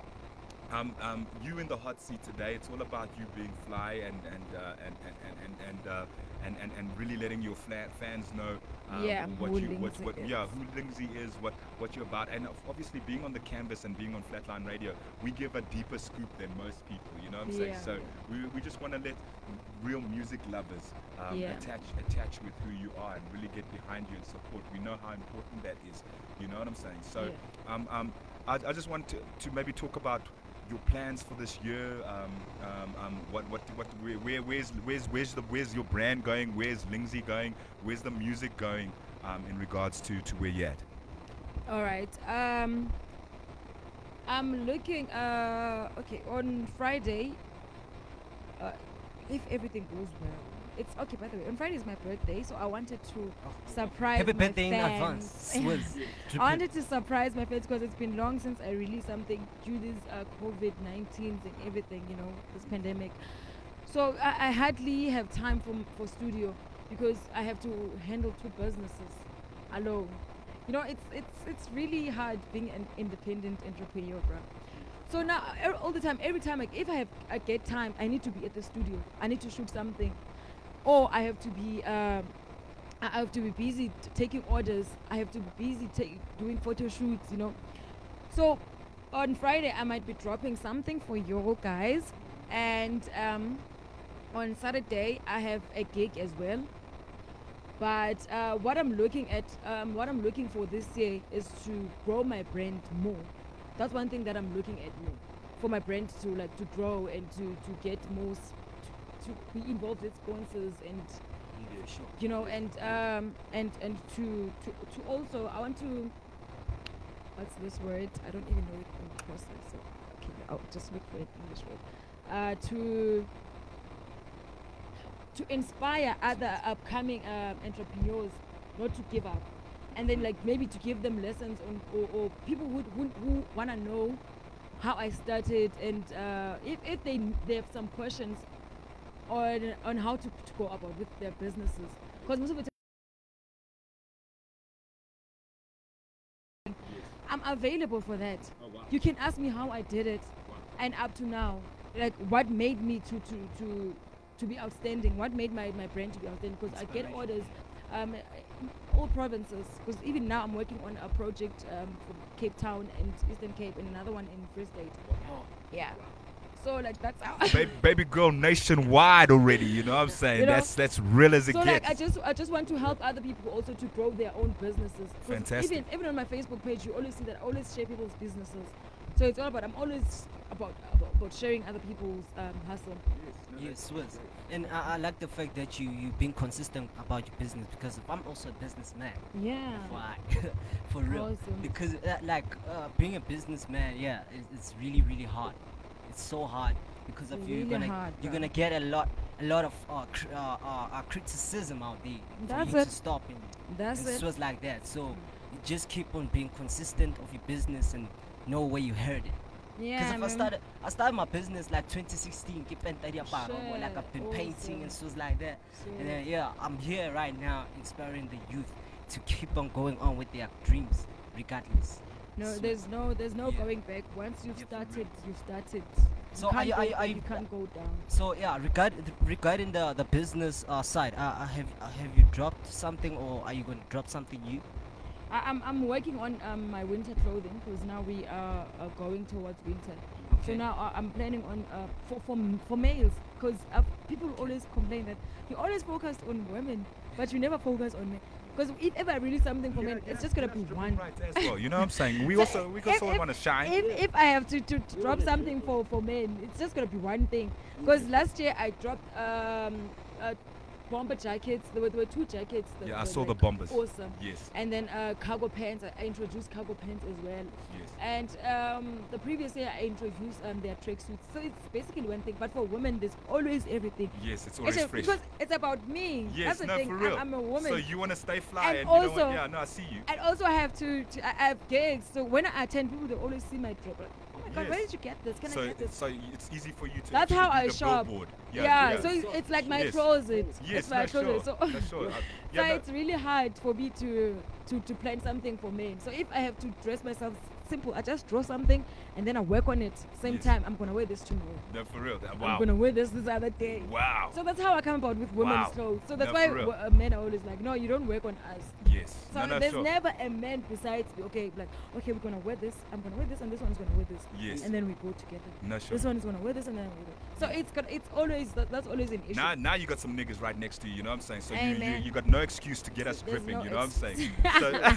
um, um, you in the hot seat today. It's all about you being fly and and uh, and and and and, uh, and, and and really letting your fans know um, Yeah, what who you what, Lindsay what is. yeah who Lindsay is, what what you're about, and obviously being on the canvas and being on Flatline Radio, we give a deeper scoop than most people. You know what I'm saying? Yeah. So we, we just want to let real music lovers um, Yeah. attach attach with who you are and really get behind you and support. We know how important that is. You know what I'm saying? So um, um, I, I just want to, to maybe talk about your plans for this year. Um, um, um, what, what, what, where, where, where's, where's, where's the, where's your brand going? Where's Lindsay going? Where's the music going? Um, in regards to, to where you're at. All right. Um, I'm looking. Uh, okay, on Friday. Uh, if everything goes well, it's okay. By the way, on Friday is my birthday, so I wanted to surprise Happy my birthday in advance. [laughs] I wanted to surprise my fans because it's been long since I released something due to this uh, COVID 19 and everything, you know, this pandemic. So I, I hardly have time for, for studio. because I have to handle two businesses alone. You know, it's it's it's really hard being an independent entrepreneur, bro. So now all the time, every time, like if I have I get time, I need to be at the studio. I need to shoot something, or I have to be. Um, I have to be busy taking orders. I have to be busy doing photo shoots. You know, so on Friday I might be dropping something for you guys, and um, on Saturday I have a gig as well. But uh, what I'm looking at, um, what I'm looking for this year is to grow my brand more. That's one thing that I'm looking at more, for my brand to like to grow and to to get more, to be involved with sponsors and Yeah, sure. you know and um and and to to to also I want to. What's this word? I don't even know it in process. So okay, I'll just look for an English word. Uh, to to inspire other upcoming um, entrepreneurs not to give up and then like maybe to give them lessons on or, or people who, who, who want to know how i started and uh, if, if they they have some questions on on how to, to go about with their businesses. Because most of the time i'm available for that. You can ask me how i did it and up to now like what made me to to to to be outstanding? What made my my brand to be outstanding? Because i get orders um all provinces. Because even now i'm working on a project um from cape town and eastern cape and another one in free state. Yeah so like that's how baby, [laughs] baby girl nationwide already. You know what I'm saying? You know? that's that's real as it so gets. like I just I just want to help other people also to grow their own businesses. Fantastic. Even even on my Facebook page, you always see that I always share people's businesses. So it's all about I'm always about about, about sharing other people's um, hustle. Yes, yes, And I, I like the fact that you you've been consistent about your business because I'm also a businessman. Yeah. Why? [laughs] For real. Awesome. Because uh, like uh, being a businessman, yeah, it's, it's really really hard. It's so hard because of you. You're Really gonna hard, you're gonna get a lot a lot of uh, cr- uh, uh, uh, criticism out there for That's you it. to stop and, That's and it. was like that. So you just keep on being consistent of your business and know where you heard it. Because Yeah. if I man. started, I started my business like 2016, keep on studying about or like I've been painting and awesome. stuff like that. And then yeah, I'm here right now, inspiring the youth to keep on going on with their dreams, regardless. No, there's no there's no Yeah. going back. Once you've started, you've started. So you can't you- go are back, you- can't go down. So yeah, regard regarding the the business uh, side, uh, uh, have uh, have you dropped something or are you going to drop something new? I, I'm I'm working on um, my winter clothing because now we are uh, going towards winter. Okay. So now uh, I'm planning on uh, for for for males because uh, people always complain that you always focus on women, but you never focus on men. Because if ever I release something for men, it's just gonna be one. Right as well. You know what I'm saying? [laughs] We So also we also if- want to shine. If, if I have to, to, to drop something for, for men, it's just gonna be one thing. Because last year I dropped um, uh, bomber jackets. There were, there were two jackets. That Yeah, I saw the bombers. Awesome. Yes, And then uh, cargo pants. I- introduced cargo pants as well. yes. And um, the previous year I introduced um, their tracksuits. So it's basically one thing. But for women, there's always everything. Yes, it's always Actually, fresh. because it's about me. Yes, That's the no, thing. for I'm- real. I'm, a woman. So you want to stay fly, And and, you know also- what? Yeah, no, I see you. And also, I have to, to I have gigs. So when I attend, people they always see my drip. God, where did you get this? Can so I get this? so it's easy for you to. That's how I shop. billboard. Yeah, so it's, it's like my Yes. closet. Yes, it's my closet. sure. [laughs] So, sure. So yeah, no, it's really hard for me to, to to plan something for men. So if I have to dress myself simple, I just draw something and then I work on it. Same Yes. time, I'm gonna wear this tomorrow. no, for real. that- I'm gonna wear this this other day. Wow. So that's how I come about with women's Wow. clothes. So that's No, why w- uh, men are always like, no, you don't work on us. Yes. So no, there's sure. never a man besides. Okay, like, okay, we're gonna wear this. I'm gonna wear this, and this one's gonna wear this. Yes. And then we go together. No, sure. This one is gonna wear this, and then we wear this. So it's got, it's always that, that's always an issue. Now, now you got some niggas right next to you. You know what I'm saying? So you, you, you got no excuse to get us There's gripping. no you know what I'm saying? So,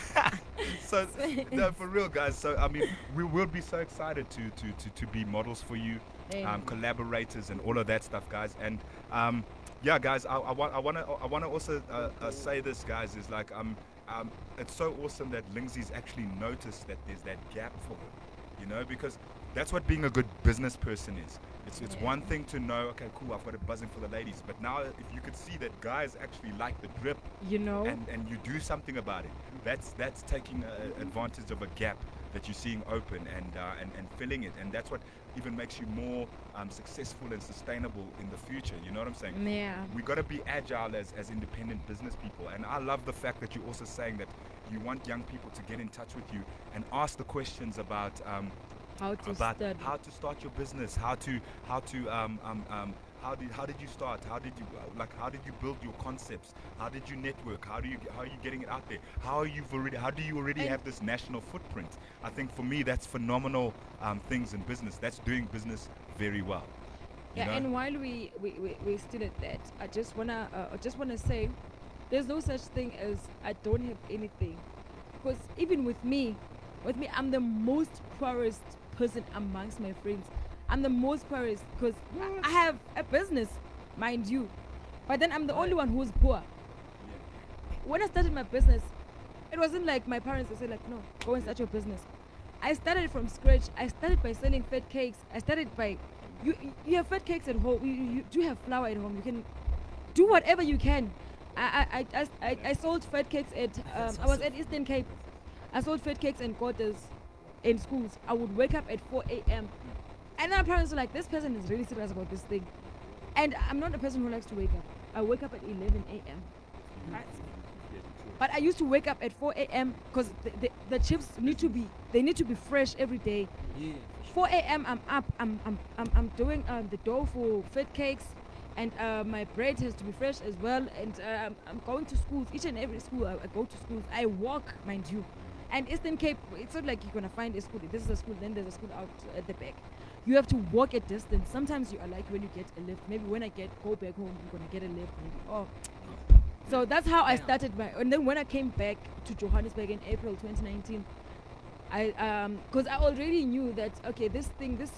[laughs] so [laughs] no, for real, guys. So I mean, we will be so excited to to to, to be models for you, um, collaborators, and all of that stuff, guys. And um, yeah, guys, I, I want I want to I want to also uh, uh, say this, guys, is like um um it's so awesome that Lindsay's actually noticed that there's that gap for her, you know, because that's what being a good business person is. It's, it's one thing to know, okay, cool, I've got it buzzing for the ladies. But now, if you could see that guys actually like the drip you know. and, and you do something about it, that's that's taking uh, advantage of a gap that you're seeing open and, uh, and and filling it, and that's what even makes you more um, successful and sustainable in the future. You know what I'm saying? Yeah. we got to be agile as, as independent business people. And I love the fact that you're also saying that you want young people to get in touch with you and ask the questions about um, How to about study. how to start your business, how to how to um, um, um, how did how did you start? How did you uh, like how did you build your concepts? How did you network? How do you how are you getting it out there? How are you already how do you already And- have this national footprint? I think for me that's phenomenal um, things in business. That's doing business very well. Yeah, know? and while we we, we, we still at that, I just wanna uh, I just wanna say, there's no such thing as I don't have anything, because even with me, with me, I'm the most poorest person amongst my friends. I'm the most poorest because I, have a business, mind you, but then I'm the only one who's poor. When I started my business, it wasn't like my parents would say like, no, go and start your business. I started from scratch. I started by selling fat cakes. I started by you you have fat cakes at home. You, you, do have flour at home. You can do whatever you can. I I, I, I, I, I sold fat cakes at um, I was at Eastern Cape. I sold fat cakes and quarters in schools. I would wake up at 4 a.m. And then my parents were like, this person is really serious about this thing. And I'm not a person who likes to wake up. I wake up at 11 a.m. Right? But I used to wake up at 4 a.m. because the, the, the chips need to be they need to be fresh every day. Yeah. 4 a.m. I'm up. I'm I'm I'm, I'm doing um, the dough for fat cakes, and uh, my bread has to be fresh as well. And uh, I'm, I'm going to schools. Each and every school I, I go to schools. I walk, mind you. And Eastern Cape, it's not like you're gonna find a school. This is a school. Then there's a school out at the back. You have to walk a distance. Sometimes you are like when you get a lift. Maybe when I get go back home, I'm gonna get a lift. Maybe oh. So that's how I started my. And then when I came back to Johannesburg in April 2019, I um because I already knew that okay this thing this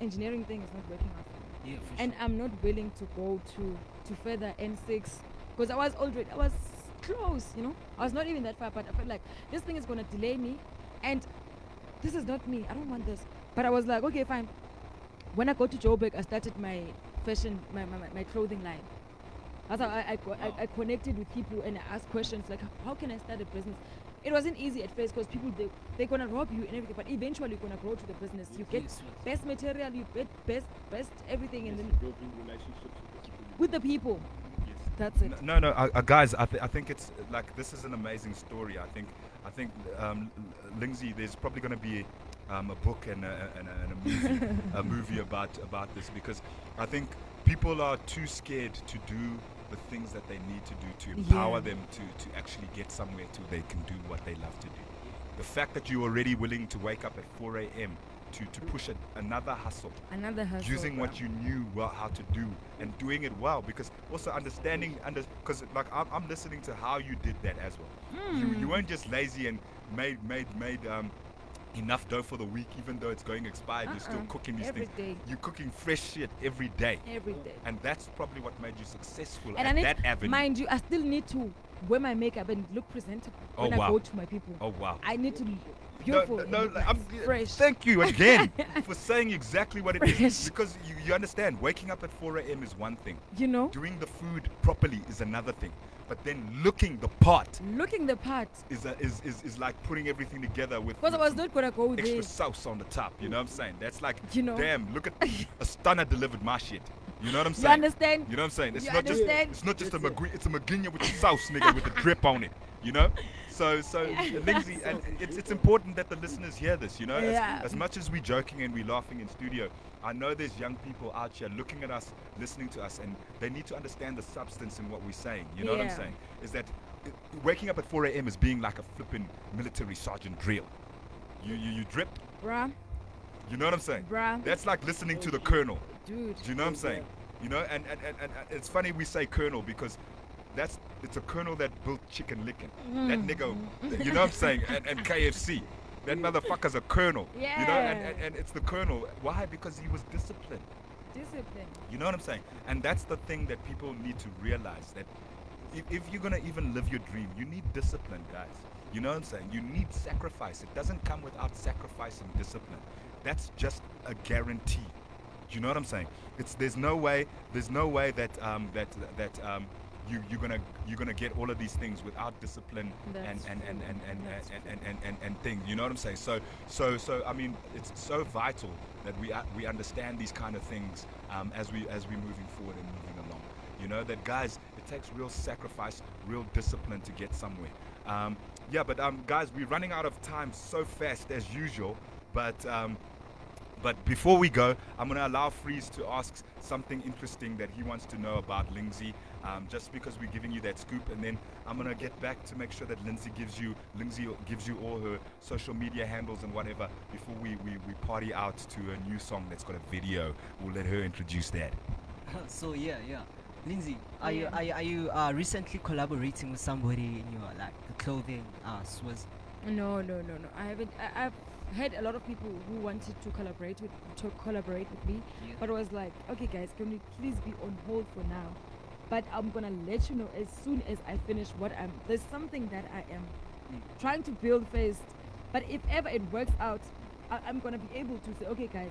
engineering thing is not working out. Yeah, and sure. I'm not willing to go to to further N6 because I was already I was close you know I was not even that far but I felt like this thing is gonna delay me and this is not me I don't want this but I was like okay fine when I go to Joburg I started my fashion my my, my- my clothing line that's how I I, I, I connected with people and I asked questions like how can I start a business it wasn't easy at first because people they, they're gonna rob you and everything but eventually you're gonna grow to the business you get Yes, yes. best material you get best best everything and then building relationships with the people Yes. that's it No, no, uh, uh, guys. I, th- I think it's like this is an amazing story. I think, I think, um, L- Lindsay, there's probably going to be um, a book and a, and a, and a movie, [laughs] a movie about about this because I think people are too scared to do the things that they need to do to empower Yeah. them to to actually get somewhere to they can do what they love to do. The fact that you're already willing to wake up at 4 a.m. to to push a, another hustle another hustle using what you knew well how to do and doing it well because also understanding under because like I'm, I'm listening to how you did that as well you, Hmm. you weren't just lazy and made made made um enough dough for the week even though it's going expired you're still Uh-uh. cooking these Every things day. you're cooking fresh shit every day every day and that's probably what made you successful and at I need, that avenue mind you I still need to wear my makeup and look presentable Oh, when wow. I go to my people oh wow I need to look No, beautiful no, no, I'm, fresh Thank you again [laughs] for saying exactly what it is. Fresh. Because you, you understand, waking up at 4 a.m. is one thing. you know Doing the food properly is another thing. But then looking the part looking the part is, a, is, is, is like putting everything together with, because I was not gonna go extra there sauce on the top. You know what I'm saying? That's like, You know? damn, look at [laughs] a stunner delivered my shit. You know what I'm saying? you saying? understand You know what I'm saying? It's You not just it's not just a McGre- it's a McGuinness with the sauce, nigga, with the drip on it. You know? [laughs] So so Lindsay, and [laughs] it's it's important that the listeners hear this. You know, as, Yeah. as much as we're joking and we're laughing in studio, I know there's young people out here looking at us, listening to us, and they need to understand the substance in what we're saying. You know what I'm saying? Is that uh, waking up at 4 a.m. is being like a flipping military sergeant drill. You you you drip. bruh You know what I'm saying? bruh That's like listening to the colonel. dude Do you know what I'm saying? You know, and, and, and and it's funny we say colonel because that's it's a colonel that built chicken licking. That Mm. nigga, you know what I'm saying? And, and KFC. That motherfucker's a colonel. Yeah. You know, and, and, and it's the colonel. Why? Because he was disciplined. discipline You know what I'm saying? And that's the thing that people need to realize that if, if you're gonna even live your dream, you need discipline, guys. You know what I'm saying? You need sacrifice. It doesn't come without sacrificing discipline. That's just a guarantee. Do you know what I'm saying? It's there's no way there's no way that um, that that um, you you're gonna you're gonna get all of these things without discipline and and, and, and, and, and, and, and, and, and things. You know what I'm saying? So so so I mean it's so vital that we we understand these kind of things um, as we as we moving forward and moving along. You know that guys, it takes real sacrifice, real discipline to get somewhere. Um, yeah, but um, guys, we're running out of time so fast as usual. But um, but before we go, I'm going to allow Freeze to ask something interesting that he wants to know about Lindsay, um, just because we're giving you that scoop, and then I'm going to get back to make sure that Lindsay gives you Lindsay gives you all her social media handles and whatever before we, we, we party out to a new song that's got a video. We'll let her introduce that. [laughs] so yeah, yeah. Lindsay, are you Yeah. are you, are you uh, recently collaborating with somebody in your like the clothing uh Swizz? No, no, no, no. I haven't. I, I've had a lot of people who wanted to collaborate with to collaborate with me, Yeah. but I was like, okay, guys, can we please be on hold for now? But I'm gonna let you know as soon as I finish what I'm. There's something that I am Mm. trying to build first. But if ever it works out, I, I'm gonna be able to say, okay, guys,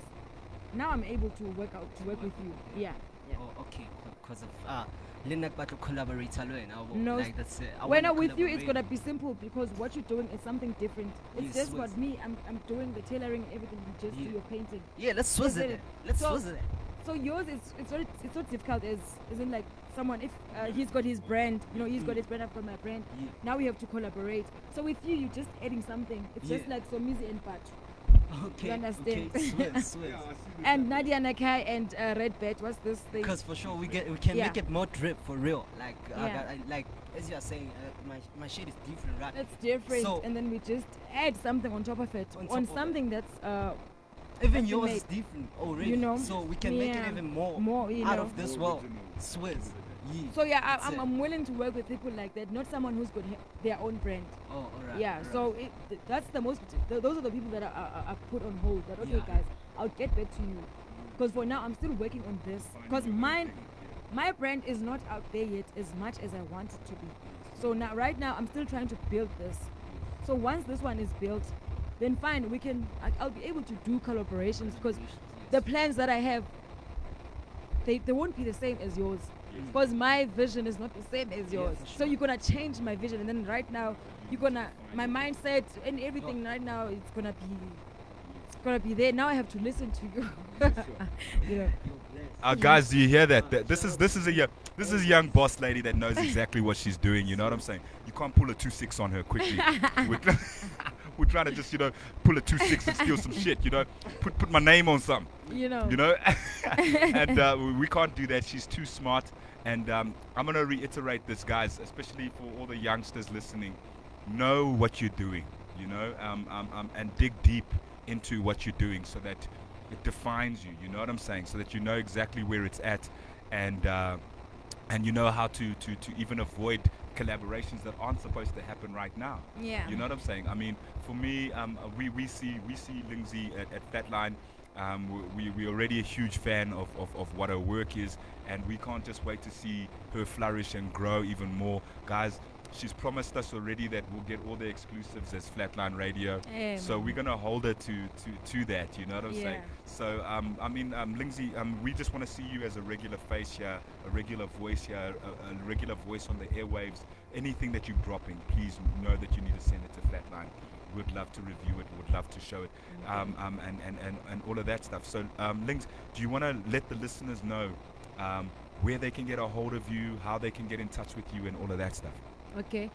now I'm able to work out to work with you. Yeah. yeah. Oh, okay, because of uh, Linak battle collaborate alone. No, like that's it. When I'm with you, it's gonna be simple because what you're doing is something different. It's Yes, just what me. I'm, I'm doing the tailoring everything. You just Yeah. do your painting. Yeah, let's Swizz Is it. it- Let's so- Swizz it. So yours is it's not it's not difficult as isn't like someone if uh, he's got his brand, you know, he's got his brand, I've got my brand. Yeah. Now we have to collaborate. So with you, you're just adding something. It's just Yeah. like Somizi and Pat Okay. understand? Okay, Swizz, [laughs] Swizz. and Nadia Nakai and uh, Red Bat. What's this thing? Because for sure we get we can Yeah. make it more drip for real. Like I Yeah. got, I, like as you are saying, uh, my my shade is different, right? That's different, So- and then we just add something on top of it, On on, top it. something that's uh, Even yours is different already. You know? So we can make it Yeah. even more, more, you out know. of this world. Swiss. Yeah. So yeah, I, I'm. I'm willing to work with people like that, not someone who's got he- their own brand. Oh, alright. yeah, alright. so it, th- that's the most. Th- those are the people that are, I, I put on hold. That okay, Yeah. guys, I'll get back to you. Because for now, I'm still working on this. Because mine, my brand is not out there yet as much as I want it to be. So now, right now, I'm still trying to build this. So once this one is built, then fine, we can. I, I'll be able to do collaborations because the plans that I have, they, they won't be the same as yours. Because my vision is not the same as Yeah, yours. So you're gonna change my vision, and then right now you're gonna my mindset and everything right now it's gonna be it's gonna be there. Now I have to listen to you. [laughs] you know. Uh, guys, do you hear that? Th- This is this is a yo- this is a young boss lady that knows exactly what she's doing. You know what I'm saying? You can't pull a two six on her quickly. [laughs] [laughs] we're, trying to just you know pull a two six and steal some shit. You know, put put my name on something. You know. You know, [laughs] and uh, we- we can't do that. She's too smart. And um, I'm gonna reiterate this, guys, especially for all the youngsters listening. Know what you're doing. You know, um, um, um, and dig deep into what you're doing so that it defines you. You know what I'm saying? So that you know exactly where it's at, and uh, and you know how to, to to even avoid collaborations that aren't supposed to happen right now. Yeah. You know what I'm saying? I mean, for me, um, uh, we, we see we see Lindsay at, at Flatline. Um, we we already a huge fan of, of, of what her work is, and we can't just wait to see her flourish and grow even more, guys. She's promised us already that we'll get all the exclusives as Flatline Radio. Yeah, so we're gonna hold her to, to, to that. You know what I'm saying? So um, I mean, um, Lindsay, um, we just want to see you as a regular face here, a regular voice here, a, a regular voice on the airwaves. Anything that you're dropping, please know that you need to send it to Flatline. We'd love to review it. Would love to show it, um, um, and, and, and, and all of that stuff. So, um, Links, do you want to let the listeners know um, where they can get a hold of you, how they can get in touch with you, and all of that stuff? Okay.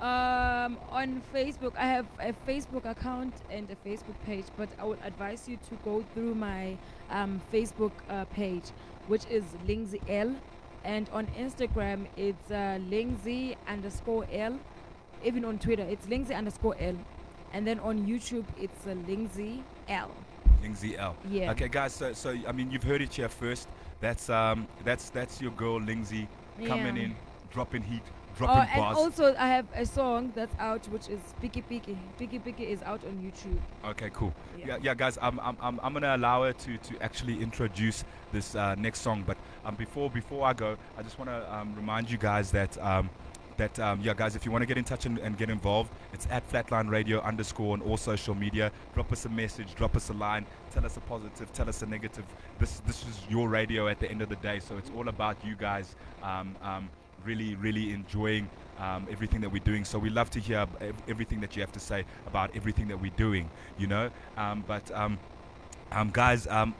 Um, on Facebook, I have a Facebook account and a Facebook page, but I would advise you to go through my um, Facebook uh, page, which is Lindsay L, and on Instagram it's uh, Lindsay underscore L. Even on Twitter, it's Lindsay underscore L, and then on YouTube it's uh, Lindsay L. Lindsay L. Yeah. Okay, guys. So, so I mean, you've heard it here first. That's um, that's that's your girl Lindsay coming Yeah. in, dropping heat, dropping Oh, dropping and bars. also I have a song that's out, which is Picky Picky. Picky Picky is out on YouTube. Okay, cool. Yeah. Yeah, yeah, guys. I'm, I'm, I'm, I'm gonna allow her to, to actually introduce this uh, next song. But um, before before I go, I just want to um, remind you guys that um, that um, yeah, guys, if you want to get in touch and, and get involved, it's at Flatline Radio underscore on all social media. Drop us a message, drop us a line, tell us a positive, tell us a negative. This this is your radio at the end of the day, so it's all about you guys. Um, um, really, really enjoying um, everything that we're doing. So we love to hear everything that you have to say about everything that we're doing, you know. Um, but um, um, guys, um,